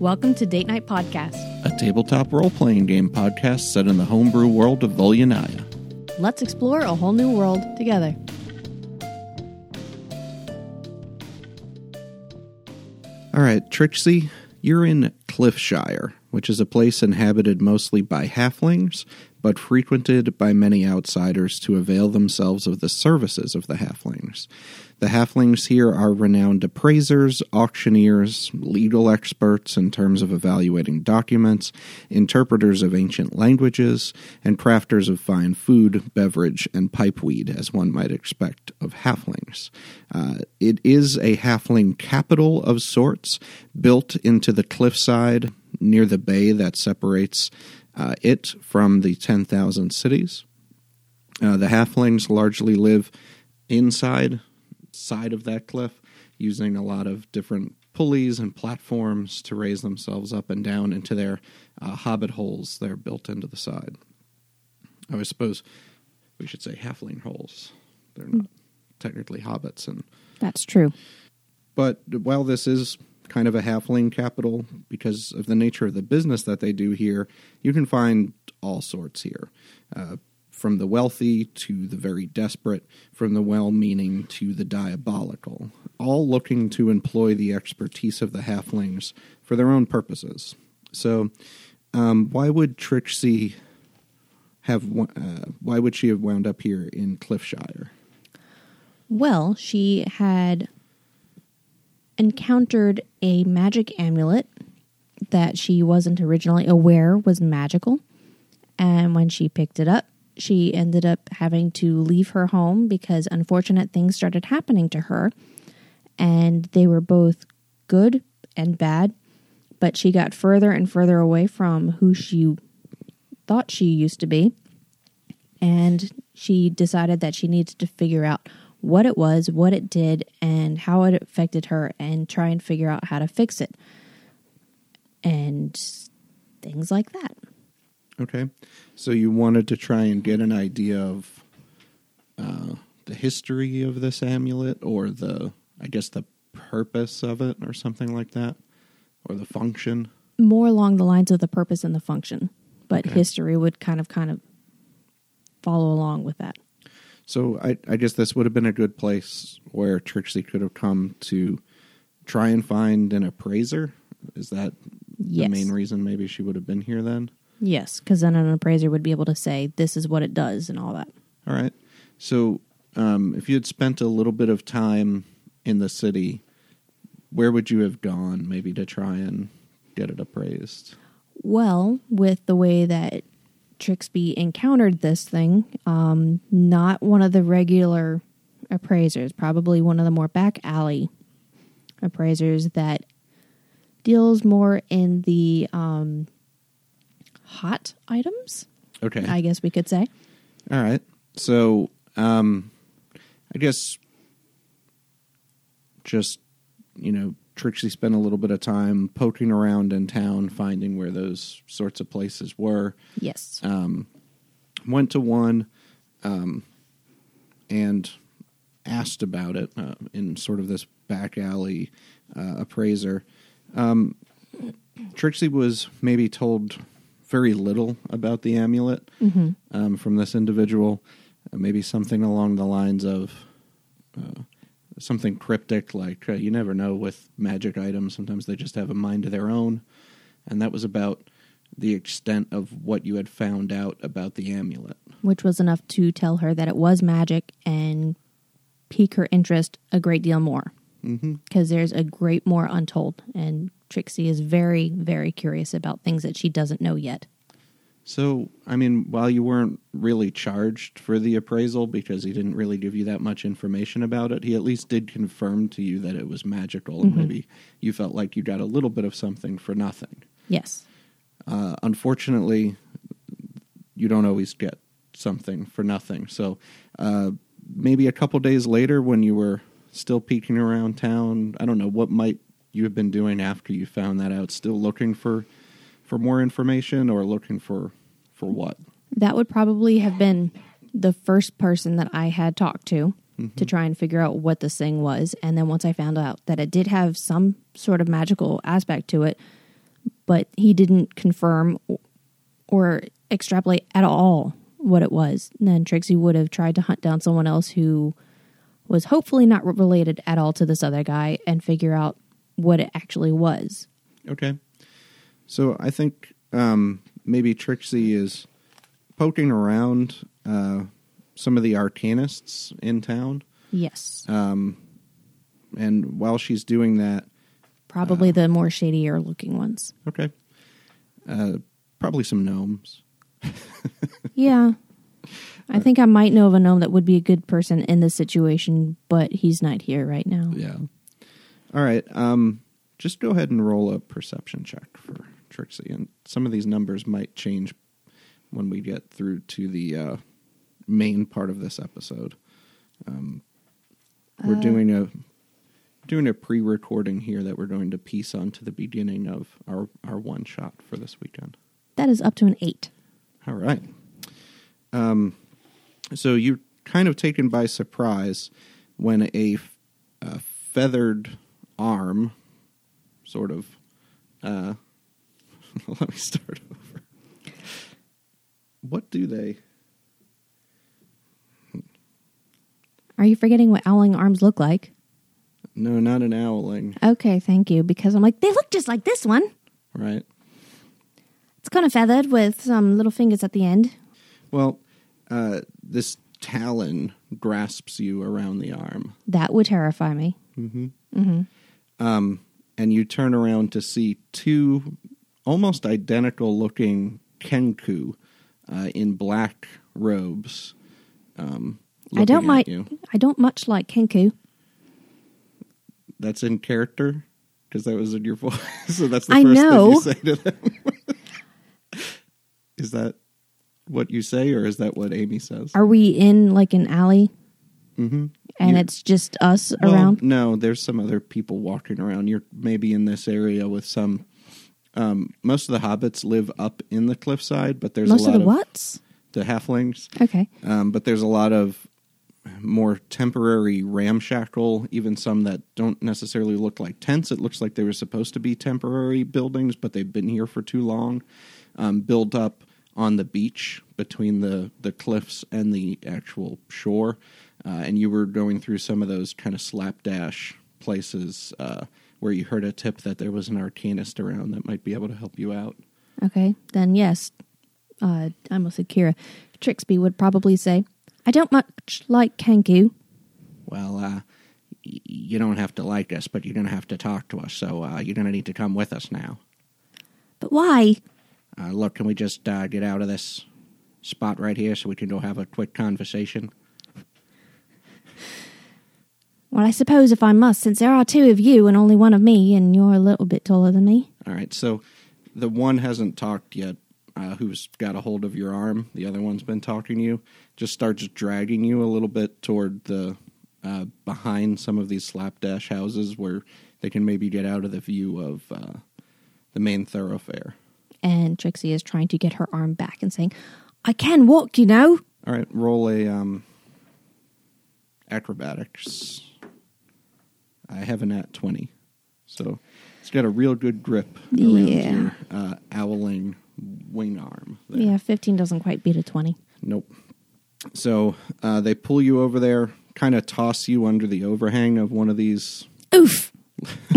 Welcome to Date Night Podcast. a tabletop role playing game podcast set in the homebrew world of Volyanaya. Let's explore a whole new world together. All right, Trixie, you're in Cliffshire, which is a place inhabited mostly by halflings, but frequented by many outsiders to avail themselves of the services of the halflings. The halflings here are renowned appraisers, auctioneers, legal experts in terms of evaluating documents, interpreters of ancient languages, and crafters of fine food, beverage, and pipeweed, as one might expect of halflings. Uh, it is a halfling capital of sorts, built into the cliffside near the bay that separates uh, it from the 10,000 cities. Uh, the halflings largely live inside side of that cliff using a lot of different pulleys and platforms to raise themselves up and down into their uh, hobbit holes that are built into the side. I suppose we should say halfling holes. They're not technically hobbits and That's true. but while this is kind of a halfling capital because of the nature of the business that they do here, you can find all sorts here. Uh, from the wealthy to the very desperate, from the well meaning to the diabolical, all looking to employ the expertise of the halflings for their own purposes. So, um, why would Trixie have? Uh, why would she have wound up here in Cliffshire? Well, she had encountered a magic amulet that she wasn't originally aware was magical. And when she picked it up, she ended up having to leave her home because unfortunate things started happening to her. And they were both good and bad, but she got further and further away from who she thought she used to be. And she decided that she needed to figure out what it was, what it did, and how it affected her, and try and figure out how to fix it. And things like that. Okay. So you wanted to try and get an idea of uh, the history of this amulet or the, I guess, the purpose of it or something like that? Or the function? More along the lines of the purpose and the function, but Okay. history would kind of kind of follow along with that. So I, I guess this would have been a good place where Trixie could have come to try and find an appraiser. Is that Yes. the main reason maybe she would have been here then? Yes, because then an appraiser would be able to say this is what it does and all that. All right. So, um, if you had spent a little bit of time in the city, where would you have gone maybe to try and get it appraised? Well, with the way that Trixby encountered this thing, um, not one of the regular appraisers, probably one of the more back alley appraisers that deals more in the um, hot items, Okay. I guess we could say. All right. So, um, I guess just, you know, Trixie spent a little bit of time poking around in town, finding where those sorts of places were. Yes. um, went to one um, and asked about it uh, in sort of this back alley uh, appraiser. Um, Trixie was maybe told very little about the amulet um, from this individual. Uh, maybe something along the lines of uh, something cryptic, like uh, you never know with magic items. Sometimes they just have a mind of their own. And that was about the extent of what you had found out about the amulet. Which was enough to tell her that it was magic and pique her interest a great deal more. Mm-hmm. because there's a great more untold and trixie is very very curious about things that she doesn't know yet So, I mean, while you weren't really charged for the appraisal because he didn't really give you that much information about it, he at least did confirm to you that it was magical, and maybe you felt like you got a little bit of something for nothing. yes Uh, unfortunately, you don't always get something for nothing. So, uh, maybe a couple days later, when you were still peeking around town, I don't know what might you have been doing after you found that out. Still looking for for more information, or looking for for what? that would probably have been the first person that i had talked to to try and figure out what this thing was and then once i found out that it did have some sort of magical aspect to it but he didn't confirm or extrapolate at all what it was. And then Trixie would have tried to hunt down someone else who was hopefully not related at all to this other guy and figure out what it actually was. Okay. So I think um, maybe Trixie is poking around uh, some of the arcanists in town. Yes. and while she's doing that, Probably the more shadier looking ones. okay, uh, probably some gnomes. Yeah. I think I might know of a gnome that would be a good person in this situation, but he's not here right now. Yeah. All right. Um, just go ahead and roll a perception check for Trixie, and some of these numbers might change when we get through to the uh, main part of this episode. Um, we're doing a doing a pre-recording here that we're going to piece onto the beginning of our our one shot for this weekend. That is up to an eight. All right. Um, so you're kind of taken by surprise when a, f- a feathered arm, sort of. Uh, let me start over. What do they? Are you forgetting what owling arms look like? No, not an owling, Okay, thank you. Because I'm like, they look just like this one. right? It's kind of feathered with some little fingers at the end. Well, uh, this talon grasps you around the arm. That would terrify me. um, and you turn around to see two almost identical looking kenku uh, in black robes. Um, I don't like. you. I don't much like Kenku. That's in character because that was in your voice. so that's the I first know. thing you say to them. is that what you say, or is that what Amy says? Are we in like an alley? mm-hmm. And You- it's just us Well, around. No, there's some other people walking around. You're maybe in this area with some. Um, most of the hobbits live up in the cliffside, but there's Most a lot of the what's the halflings. okay. Um, but there's a lot of more temporary ramshackle, even some that don't necessarily look like tents. It looks like they were supposed to be temporary buildings, but they've been here for too long. Um, built up on the beach between the, the cliffs and the actual shore. Uh, and you were going through some of those kind of slapdash places uh, where you heard a tip that there was an arcanist around that might be able to help you out. Okay, then yes. Uh, I almost said Kira. Trixby would probably say, "I don't much like Kenku." Well, uh, y- you don't have to like us, but you're going to have to talk to us. So uh, you're going to need to come with us now. But why? Uh, look, can we just uh, get out of this spot right here so we can go have a quick conversation? Well, I suppose if I must, since there are two of you and only one of me, and you're a little bit taller than me. All right. So the one hasn't talked yet. Uh, who's got a hold of your arm? The other one's been talking to you. Just starts dragging you a little bit toward the uh, behind some of these slapdash houses where they can maybe get out of the view of uh, the main thoroughfare. And Trixie is trying to get her arm back and saying, I can walk, you know. All right, roll a um, acrobatics. I have an at twenty, so it's got a real good grip around Yeah. your uh, owling wing arm. There. Yeah, 15 doesn't quite beat a 20. Nope. So uh, they pull you over there, kind of toss you under the overhang of one of these, Oof!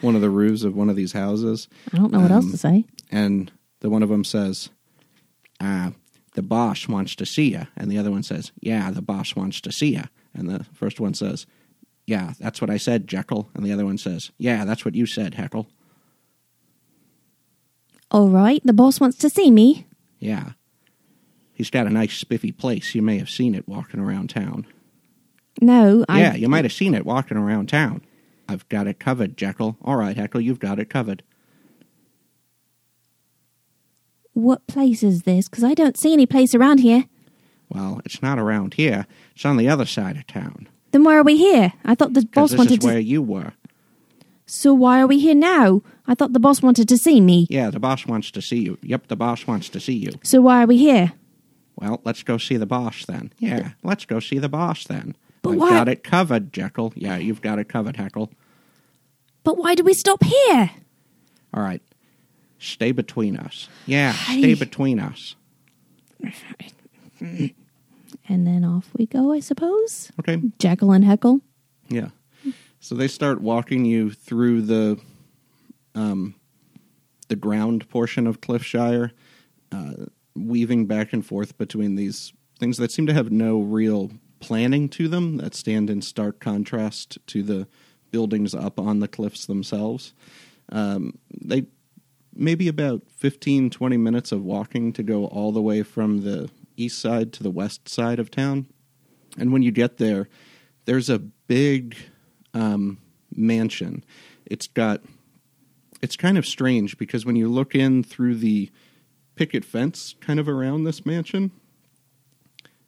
one of the roofs of one of these houses, I don't know what else to say. and the one of them says, uh, "The boss wants to see you," and the other one says, "Yeah, the boss wants to see you," and the first one says, "Yeah, that's what I said, Jekyll," and the other one says, "Yeah, that's what you said, Heckle." All right, the boss wants to see me. Yeah. He's got a nice spiffy place. You may have seen it walking around town. No, I. Yeah, you might have seen it walking around town. I've got it covered, Jekyll. All right, Heckle, you've got it covered. What place is this? Because I don't see any place around here. Well, it's not around here. It's on the other side of town. Then why are we here? I thought the boss this wanted is where to. you were. So why are we here now? I thought the boss wanted to see me. Yeah, the boss wants to see you. Yep, the boss wants to see you. So why are we here? Well, let's go see the boss then. Yeah, let's go see the boss then. But I've why- got it covered, Jekyll. Yeah, you've got it covered, Heckle. But why do we stop here? All right. Stay between us. Yeah, Hey. stay between us. And then off we go, I suppose. Okay. Jekyll and Heckle. Yeah. So they start walking you through the um, the ground portion of Cliffshire, uh, weaving back and forth between these things that seem to have no real planning to them, that stand in stark contrast to the buildings up on the cliffs themselves. Um, they maybe about 15 20 minutes of walking to go all the way from the east side to the west side of town. And when you get there there's a big um, mansion. It's got it's kind of strange because when you look in through the picket fence kind of around this mansion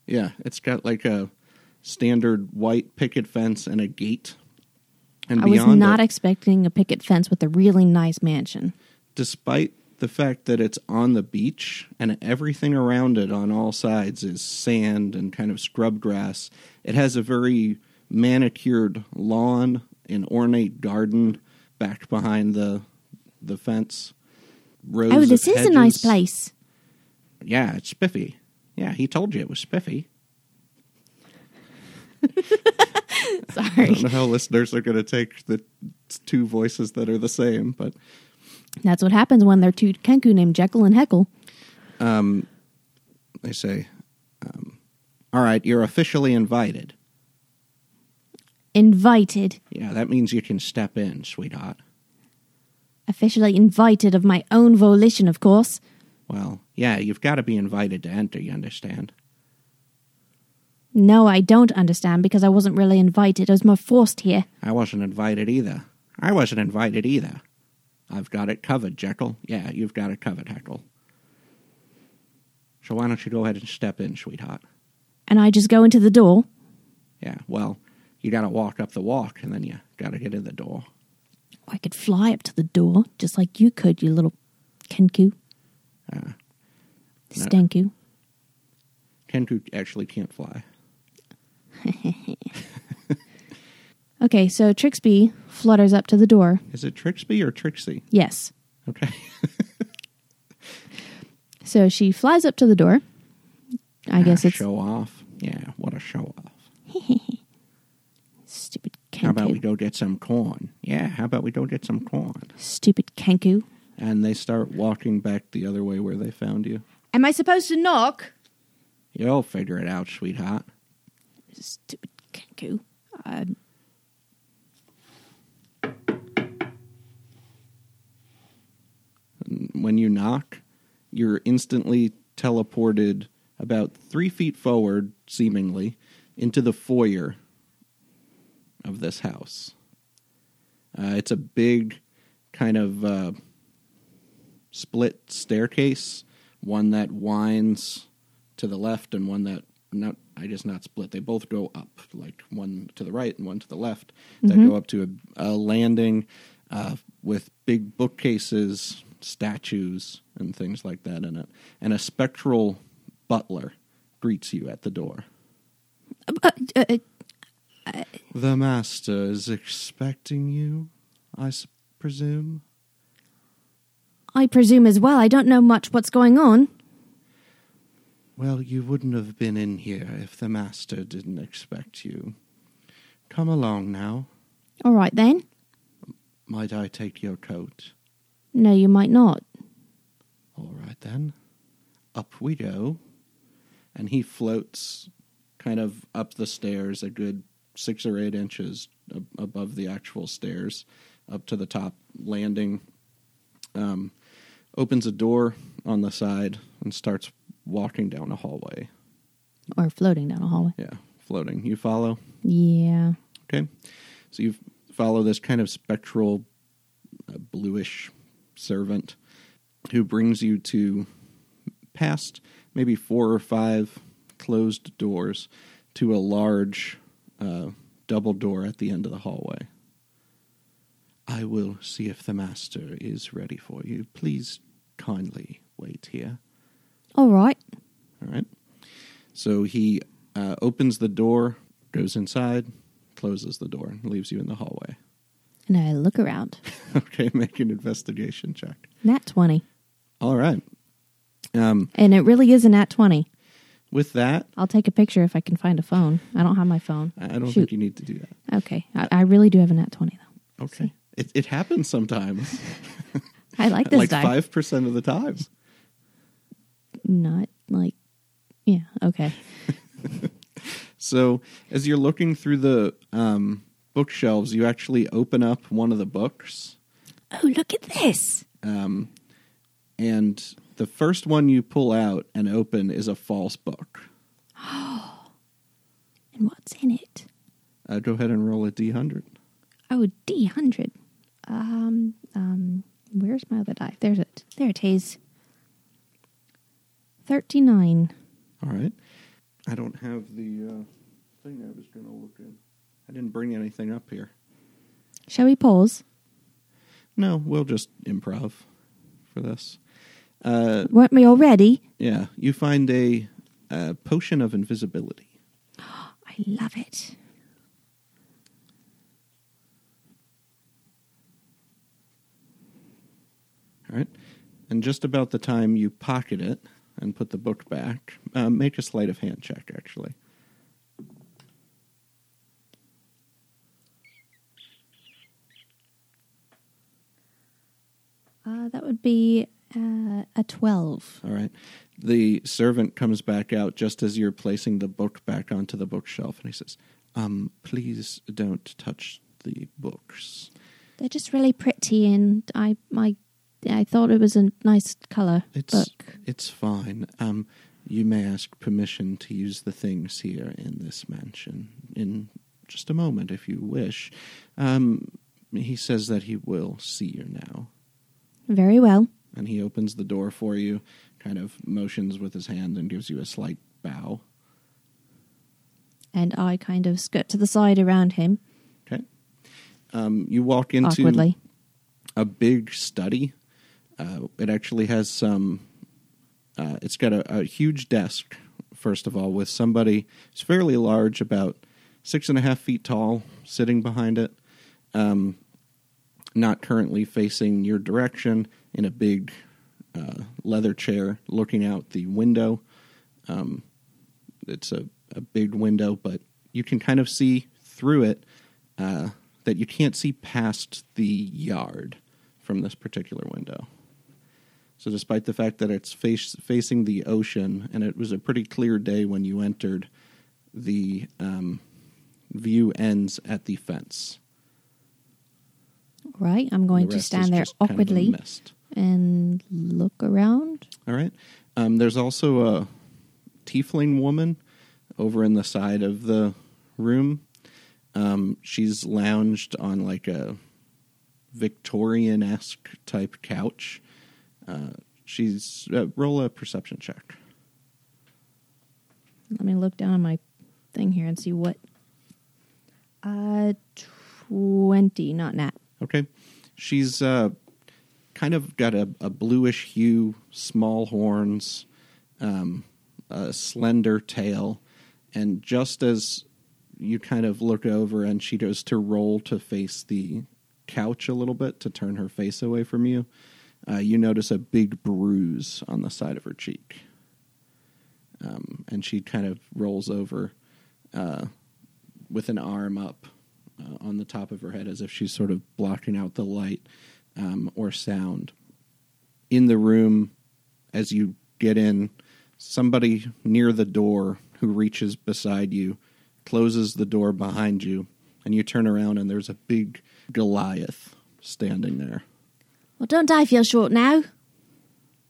yeah it's got like a standard white picket fence and a gate. And I was not it, expecting a picket fence with a really nice mansion. despite the fact that it's on the beach and everything around it on all sides is sand and kind of scrub grass, it has a very manicured lawn, an ornate garden back behind the the fence. Rows oh, this is a nice place. Yeah, it's spiffy. Yeah, he told you it was spiffy. Sorry. I don't know how listeners are going to take the two voices that are the same, but That's what happens when they're two Kenku named Jekyll and Heckle. um, they say, um, "All right, you're officially invited." Invited. Yeah, that means you can step in, sweetheart. Officially invited of my own volition, of course. Well, yeah, you've got to be invited to enter. You understand? No, I don't understand because I wasn't really invited. I was more forced here. I wasn't invited either. I wasn't invited either. I've got it covered, Jekyll. Yeah, you've got it covered, Heckle. So why don't you go ahead and step in, sweetheart? And I just go into the door. Yeah, well, you got to walk up the walk, and then you got to get in the door. I could fly up to the door, just like you could, you little Kenku. Uh, Stenku. Kenku actually can't fly. Okay, so Trixby flutters up to the door. Is it Trixby or Trixie? Yes. Okay. So she flies up to the door. I guess Ah, it's show off. Yeah, what a show off. stupid Kenku. How about we go get some corn? Yeah, how about we go get some corn? Stupid Kenku. And they start walking back the other way where they found you. Am I supposed to knock? You'll figure it out, sweetheart. Stupid Kenku. Uh, When you knock, you're instantly teleported about three feet forward, seemingly, into the foyer of this house. Uh, it's a big, kind of uh, split staircase, one that winds to the left and one that not I guess not split. They both go up, like one to the right and one to the left. That go up to a, a landing uh, with big bookcases, statues, and things like that in it. And a spectral butler greets you at the door. uh, uh, uh, The master is expecting you, I s- presume. I presume as well. I don't know much what's going on. Well, you wouldn't have been in here if the master didn't expect you. Come along now. All right then. Might I take your coat? No, you might not. All right then. Up we go. And he floats kind of up the stairs a good six or eight inches ab- above the actual stairs up to the top landing. Um, opens a door on the side and starts walking down a hallway. Or floating down a hallway. Yeah, floating. You follow? Yeah. Okay. So you follow this kind of spectral, uh, bluish servant who brings you to past maybe four or five closed doors to a large uh, double door at the end of the hallway. I will see if the master is ready for you. Please kindly wait here. All right. All right. So he uh, opens the door, goes inside, closes the door, and leaves you in the hallway. And I look around. okay, make an investigation check. Nat 20. All right. Um, And it really is a nat 20. with that, I'll take a picture if I can find a phone. I don't have my phone. I don't Shoot. think you need to do that. Okay. I, I really do have a nat 20, though. Okay. It, it happens sometimes. I like this like die. 5% of the times. Not like, yeah, okay. So as you're looking through the um, bookshelves, you actually open up one of the books. Oh, look at this. Um, and the first one you pull out and open is a false book. Oh. And what's in it? Uh, go ahead and roll a d100. Oh, D100. Um, um, where's my other die? There's it. There it is. 39. All right. I don't have the uh, thing I was going to look in. I didn't bring anything up here. Shall we pause? No, we'll just improv for this. Uh, Weren't we already? yeah, you find a, a potion of invisibility. I love it. All right. And just about the time you pocket it and put the book back, uh, make a sleight of hand check, actually. Uh, that would be uh, a 12. All right. The servant comes back out just as you're placing the book back onto the bookshelf, and he says, um, please don't touch the books. They're just really pretty, and I, I, I thought it was a nice color It's book. it's fine. Um, you may ask permission to use the things here in this mansion in just a moment, if you wish. Um, he says that he will see you now, Very well. and he opens the door for you, kind of motions with his hand, and gives you a slight bow. And I kind of skirt to the side around him Okay. Um, you walk into awkwardly. a big study. Uh, it actually has some. Uh, it's got a, a huge desk, first of all, with somebody. It's fairly large, about six and a half feet tall, sitting behind it. Um, not currently facing your direction, in a big uh, leather chair, looking out the window. Um, it's a, a big window, but you can kind of see through it uh, that you can't see past the yard from this particular window. So, despite the fact that it's face, facing the ocean and it was a pretty clear day when you entered, the um, view ends at the fence. Right, I'm going to stand there just kind of awkwardly and look around. All right. Um, there's also a tiefling woman over in the side of the room. Um, she's lounged on like a Victorian esque type couch. Uh, she's uh, roll a perception check. Let me look down on my thing here and see what. Uh, twenty, not nat. Okay. She's uh, kind of got a, a bluish hue, small horns, um, a slender tail, and just as you kind of look over and she goes to roll to face the couch a little bit to turn her face away from you, uh, you notice a big bruise on the side of her cheek. Um, and she kind of rolls over uh, with an arm up uh, on the top of her head as if she's sort of blocking out the light um, or sound. In the room, as you get in, somebody near the door who reaches beside you closes the door behind you, and you turn around and there's a big Goliath standing there. Well, don't I feel short now?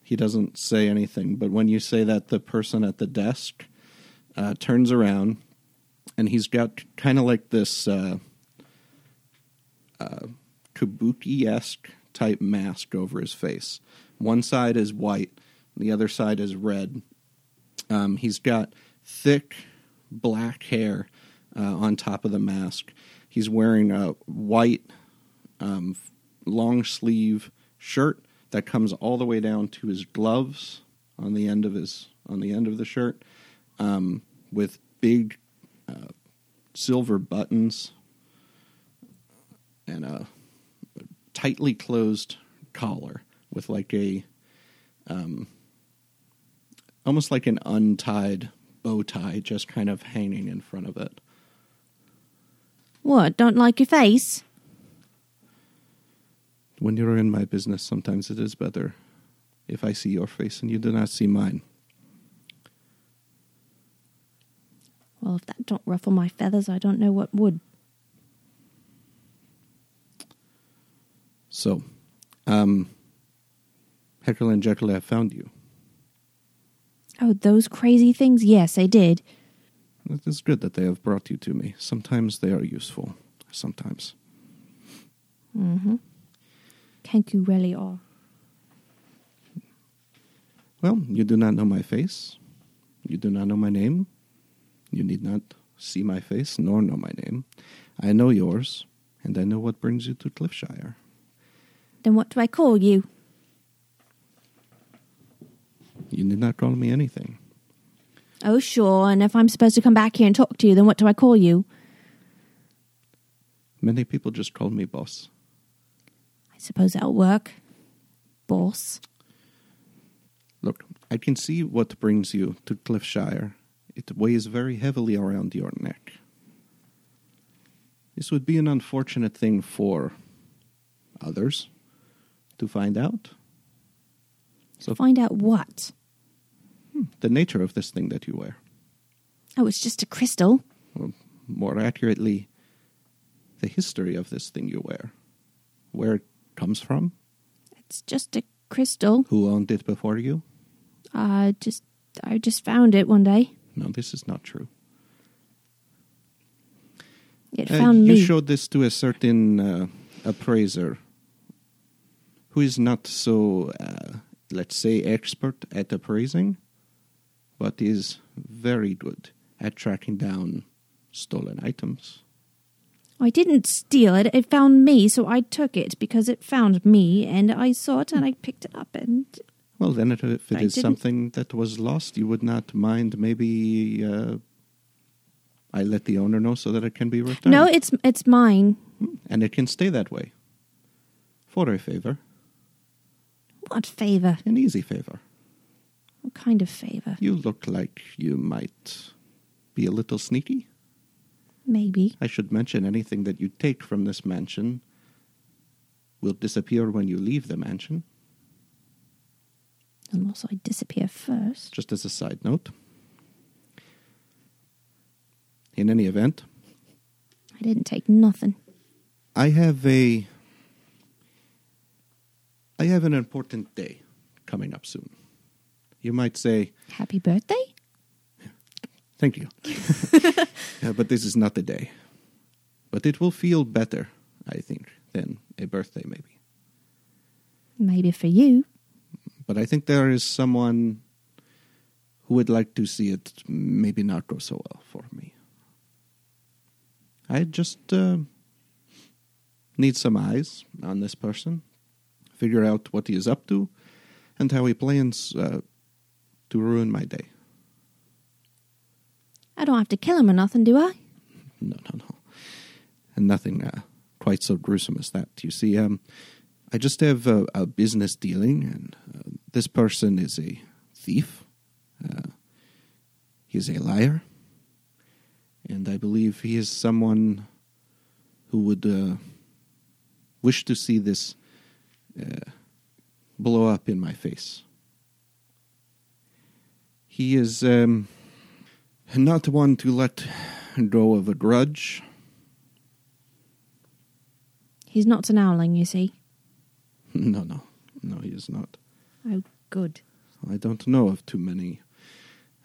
He doesn't say anything, but when you say that, the person at the desk uh, turns around, and he's got kind of like this uh, uh, kabuki esque type mask over his face. One side is white, the other side is red. Um, he's got thick black hair uh, on top of the mask. He's wearing a white um, long sleeve shirt that comes all the way down to his gloves on the end of his on the end of the shirt, um, with big uh, silver buttons and a tightly closed collar with like a um, almost like an untied bow tie just kind of hanging in front of it. What? Don't like your face? When you're in my business, sometimes it is better if I see your face and you do not see mine. Well, if that don't ruffle my feathers, I don't know what would. So, um, Heckle and Jekyll have found you. Oh, those crazy things? Yes, I did. It is good that they have brought you to me. Sometimes they are useful. Sometimes. Mm-hmm. Kenku really are. Well, you do not know my face. You do not know my name. You need not see my face nor know my name. I know yours, and I know what brings you to Cliffshire. Then what do I call you? You need not call me anything. Oh, sure. And if I'm supposed to come back here and talk to you, then what do I call you? Many people just call me boss. I suppose that'll work. Boss. Look, I can see what brings you to Cliffshire. It weighs very heavily around your neck. This would be an unfortunate thing for others to find out. So, Find out what? the nature of this thing that you wear. Oh, it's just a crystal. Or more accurately, the history of this thing you wear. Where it comes from, It's just a crystal. who owned it before you. Uh, just I just found it one day. No, this is not true. It Uh, found you me. showed this to a certain uh, appraiser who is not so, uh, let's say, expert at appraising, but is very good at tracking down stolen items. I didn't steal it. It found me, so I took it because it found me, and I saw it and I picked it up. And Well, then, if it I is didn't- something that was lost, you would not mind maybe uh, I let the owner know so that it can be returned. no, it's it's mine. and it can stay that way. For a favor, What favor? an easy favor. What kind of favor? You look like you might be a little sneaky. Maybe. I should mention anything that you take from this mansion will disappear when you leave the mansion, Unless I disappear first. just as a side note. In any event, I didn't take nothing. I have a I have an important day coming up soon. You might say, Happy birthday? Thank you. Yeah, but this is not the day. But it will feel better, I think, than a birthday, maybe. Maybe for you. But I think there is someone who would like to see it maybe not go so well for me. I just uh, need some eyes on this person, figure out what he is up to, and how he plans uh, to ruin my day. I don't have to kill him or nothing, do I? No, no, no. And nothing uh, quite so gruesome as that. You see, um, I just have a, a business dealing, and uh, this person is a thief. Uh, he's a liar. And I believe he is someone who would uh, wish to see this blow up in my face. He is um, not one to let go of a grudge. He's not an owling, you see. No, no, no, he is not. Oh, good. I don't know of too many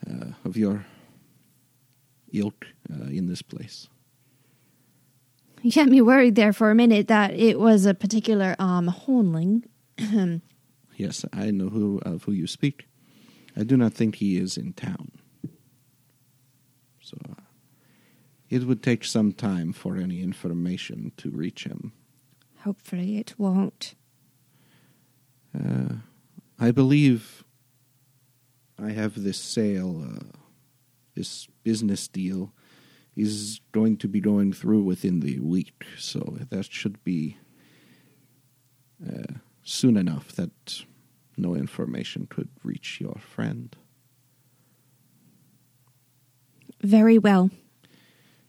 uh, of your ilk uh, in this place. You had me worried there for a minute that it was a particular um hornling. Yes, I know who of who you speak. I do not think he is in town. So uh, it would take some time for any information to reach him. Hopefully it won't. Uh, I believe I have this sale, uh, this business deal is going to be going through within the week, so that should be uh, soon enough that no information could reach your friend. Very well.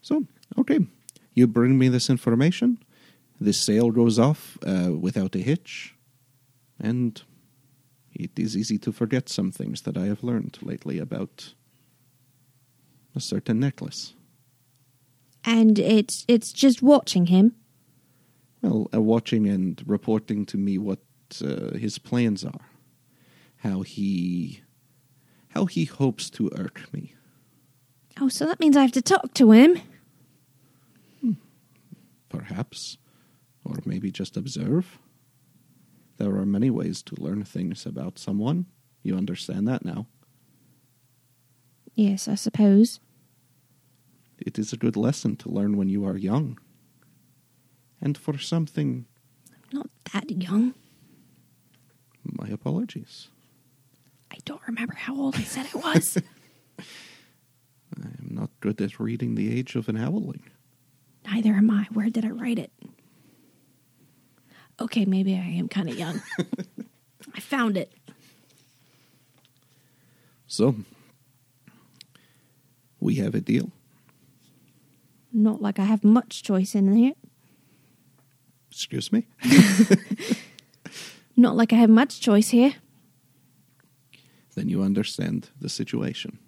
So, okay, you bring me this information. This sale goes off uh, without a hitch, and it is easy to forget some things that I have learned lately about a certain necklace. And it's it's just watching him. Well, uh, watching and reporting to me what uh, his plans are, how he, how he hopes to irk me. Oh, so that means I have to talk to him. Perhaps, or maybe just observe. There are many ways to learn things about someone. You understand that now. Yes, I suppose. It is a good lesson to learn when you are young. And for something, I'm Not that young. My apologies. I don't remember how old I said I was. I am not good at reading the age of an owling. Neither am I. Where did I write it? Okay, maybe I am kind of young. I found it. So, we have a deal. Not like I have much choice in here. Excuse me? Not like I have much choice here. Then you understand the situation.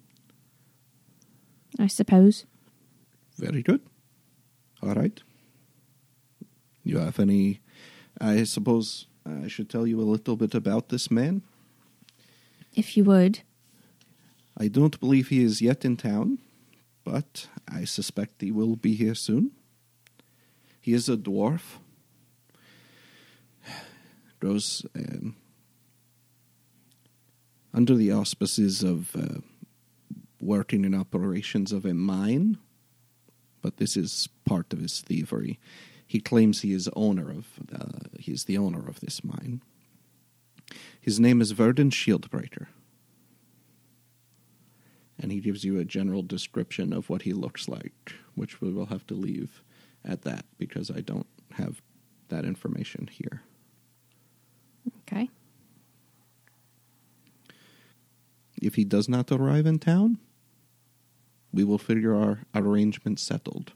I suppose. Very good. All right. You have any. I suppose I should tell you a little bit about this man. If you would. I don't believe he is yet in town, but I suspect he will be here soon. He is a dwarf. Goes um, under the auspices of uh, working in operations of a mine, but this is part of his thievery. He claims he is owner of. Uh, he is the owner of this mine. His name is Verdun Shieldbreaker and he gives you a general description of what he looks like, which we will have to leave at that because I don't have that information here. Okay. If he does not arrive in town, we will figure our arrangement settled.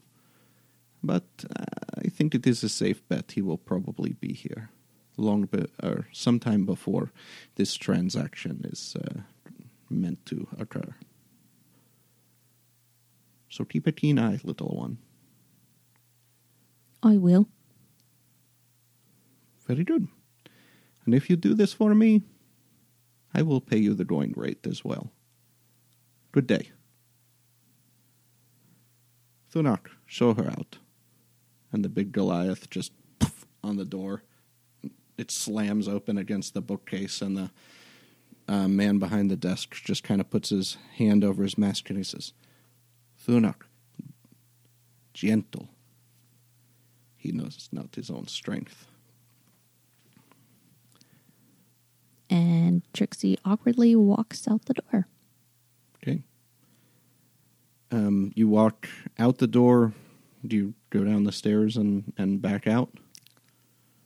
But uh, I think it is a safe bet he will probably be here long be- or sometime before this transaction is uh, meant to occur. So keep a keen eye, little one. I will. Very good. And if you do this for me, I will pay you the going rate as well. Good day. Thunak, show her out. And the big Goliath just poof, on the door. It slams open against the bookcase, and the uh, man behind the desk just kind of puts his hand over his mask and he says, Thunak, gentle. He knows not his own strength. And Trixie awkwardly walks out the door. Okay. Um, you walk out the door. Do you go down the stairs and, and back out?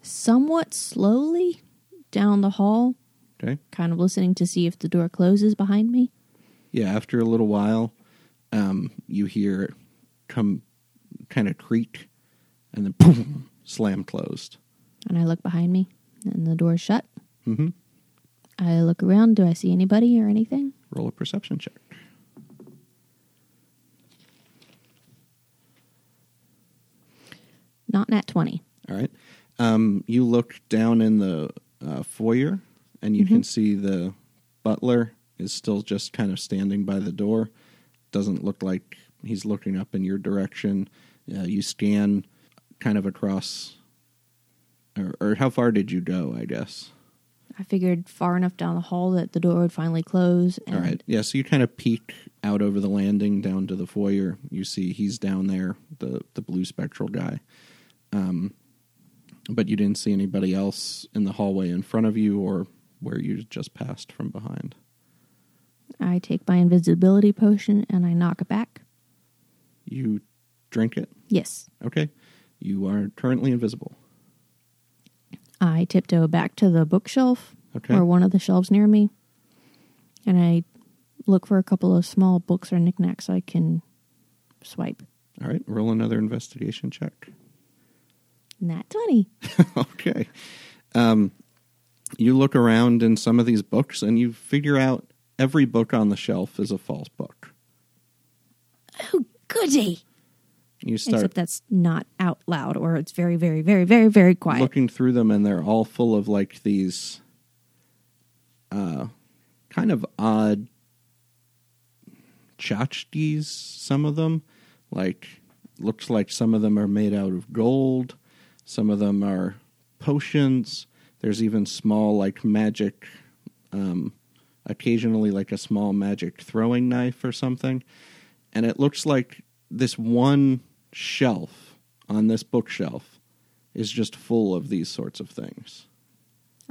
Somewhat slowly down the hall, Okay. kind of listening to see if the door closes behind me. Yeah, after a little while, um, you hear it come kind of creak and then boom, slam closed. And I look behind me, and the door's shut. Mm-hmm. I look around. Do I see anybody or anything? Roll a perception check. Not nat 20. All right. Um, you look down in the uh, foyer, and you can see the butler is still just kind of standing by the door. Doesn't look like he's looking up in your direction. Uh, you scan kind of across, or, or how far did you go? I guess. I figured far enough down the hall that the door would finally close. And All right. Yeah. So you kind of peek out over the landing down to the foyer. You see he's down there, the the blue spectral guy. Um, but you didn't see anybody else in the hallway in front of you or where you just passed from behind. I take my invisibility potion and I knock it back. You drink it. Yes. Okay. You are currently invisible. I tiptoe back to the bookshelf Okay. or one of the shelves near me, and I look for a couple of small books or knickknacks I can swipe. All right. Roll another investigation check. Not 20. okay. Um, you look around in some of these books and you figure out every book on the shelf is a false book. Oh, goody. You start Except that's not out loud or it's very, very, very, very, very quiet. looking through them and they're all full of like these uh kind of odd tchotchkes some of them. Like looks like some of them are made out of gold. Some of them are potions. There's even small like magic um occasionally like a small magic throwing knife or something. And it looks like this one shelf on this bookshelf is just full of these sorts of things.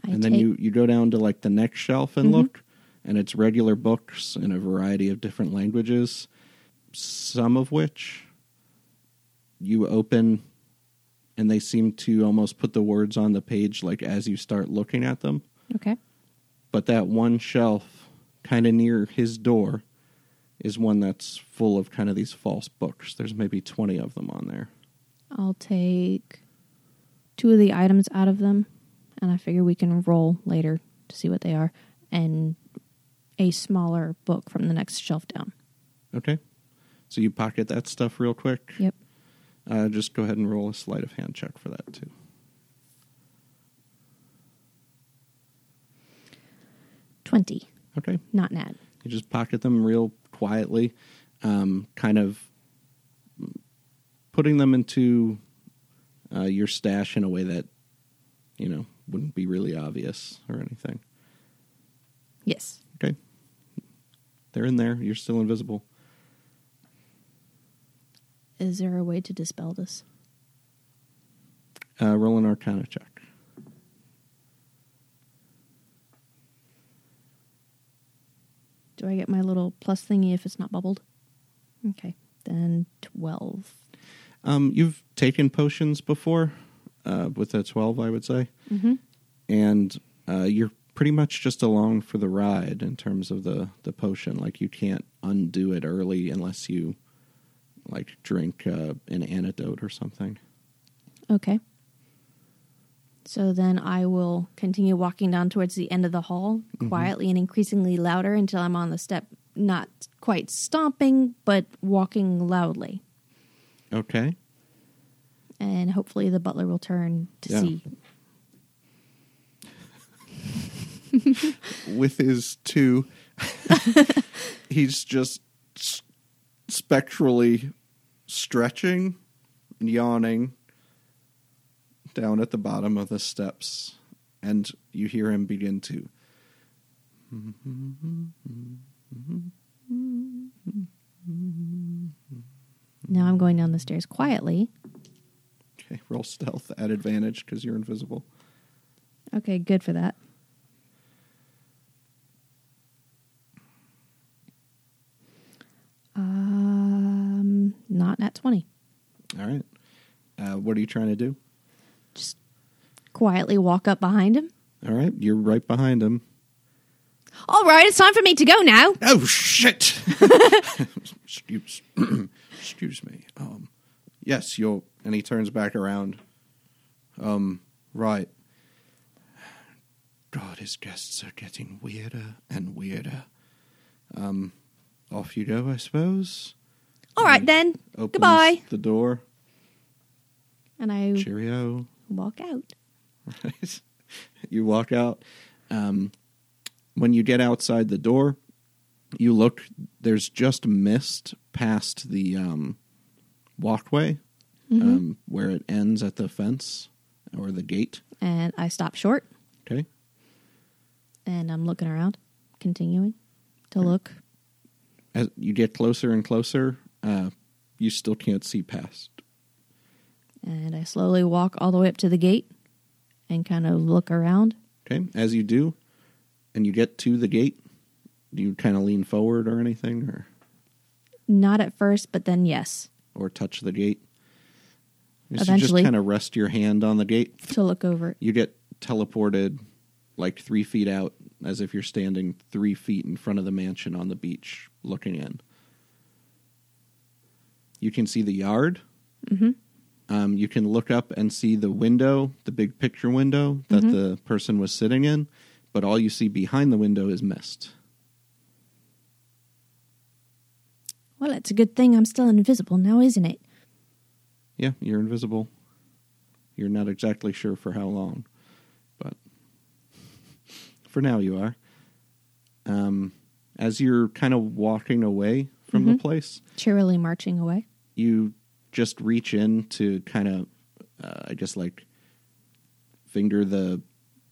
I and then take- you, you go down to like the next shelf and Mhm. look, and it's regular books in a variety of different languages, some of which you open and they seem to almost put the words on the page like as you start looking at them. Okay. But that one shelf kind of near his door is one that's full of kind of these false books. There's maybe 20 of them on there. I'll take two of the items out of them, and I figure we can roll later to see what they are, and a smaller book from the next shelf down. Okay. So you pocket that stuff real quick. Yep. Uh, just go ahead and roll a sleight of hand check for that too. 20. Okay. Not Nat. You just pocket them real quietly, um, kind of putting them into uh, your stash in a way that, you know, wouldn't be really obvious or anything. Yes. Okay. They're in there. You're still invisible. Is there a way to dispel this? Uh, roll an arcana check. Do I get my little plus thingy if it's not bubbled? Okay. Then 12. Um, you've taken potions before uh, with a 12, I would say. Mm-hmm. and uh, you're pretty much just along for the ride in terms of the the potion. Like you can't undo it early unless you like drink uh, an antidote or something. Okay. So then I will continue walking down towards the end of the hall, mm-hmm. quietly and increasingly louder until I'm on the step, not quite stomping, but walking loudly. Okay. And hopefully the butler will turn to Yeah. see. With his two, he's just s- spectrally stretching, and yawning down at the bottom of the steps, and you hear him begin to Now I'm going down the stairs quietly. Okay, roll stealth at advantage because you're invisible. Okay, good for that. Um, not at 20. All right. Uh, what are you trying to do? Just quietly walk up behind him. All right, you're right behind him. All right, it's time for me to go now. Oh shit! excuse, excuse me. Um, yes, you're. And he turns back around. Um, right. God, his guests are getting weirder and weirder. Um, off you go, I suppose. All right then. Goodbye. The door. And I Cheerio. Walk out. Right. you walk out. Um, when you get outside the door, you look. There's just mist past the um, walkway um, where it ends at the fence or the gate. And I stop short Okay. and I'm looking around, continuing to look. As you get closer and closer, uh, you still can't see past. And I slowly walk all the way up to the gate and kind of look around. Okay. As you do, and you get to the gate, do you kind of lean forward or anything, or Not at first, but then yes, or touch the gate? You Eventually. just kind of rest your hand on the gate. to look over it. You get teleported like three feet out, as if you're standing three feet in front of the mansion on the beach looking in. You can see the yard. Mhm. Um, you can look up and see the window, the big picture window that Mhm. the person was sitting in, but all you see behind the window is mist. Well, it's a good thing I'm still invisible now, isn't it? Yeah, you're invisible. You're not exactly sure for how long, but for now you are. Um, as you're kind of walking away from the Mhm. place, Cheerily marching away. you just reach in to kind of, uh, I guess, like finger the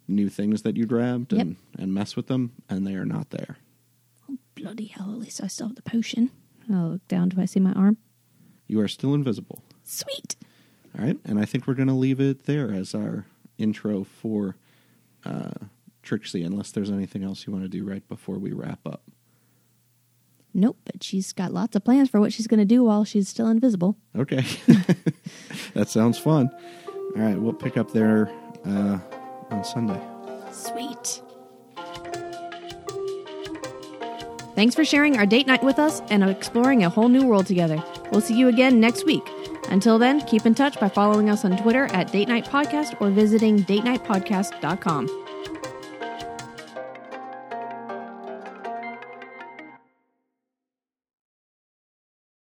new things that you grabbed Yep. and, and mess with them, and they are not there. Oh, Bloody hell, at least I still have the potion. I'll look down. Do I see my arm? You are still invisible. Sweet. All right, and I think we're going to leave it there as our intro for uh, Trixie, unless there's anything else you want to do right before we wrap up. Nope, but she's got lots of plans for what she's going to do while she's still invisible. Okay, that sounds fun. All right, we'll pick up there uh, on Sunday. Sweet. Thanks for sharing our date night with us and exploring a whole new world together. We'll see you again next week. Until then, keep in touch by following us on Twitter at Date Night Podcast or visiting datenightpodcast.com.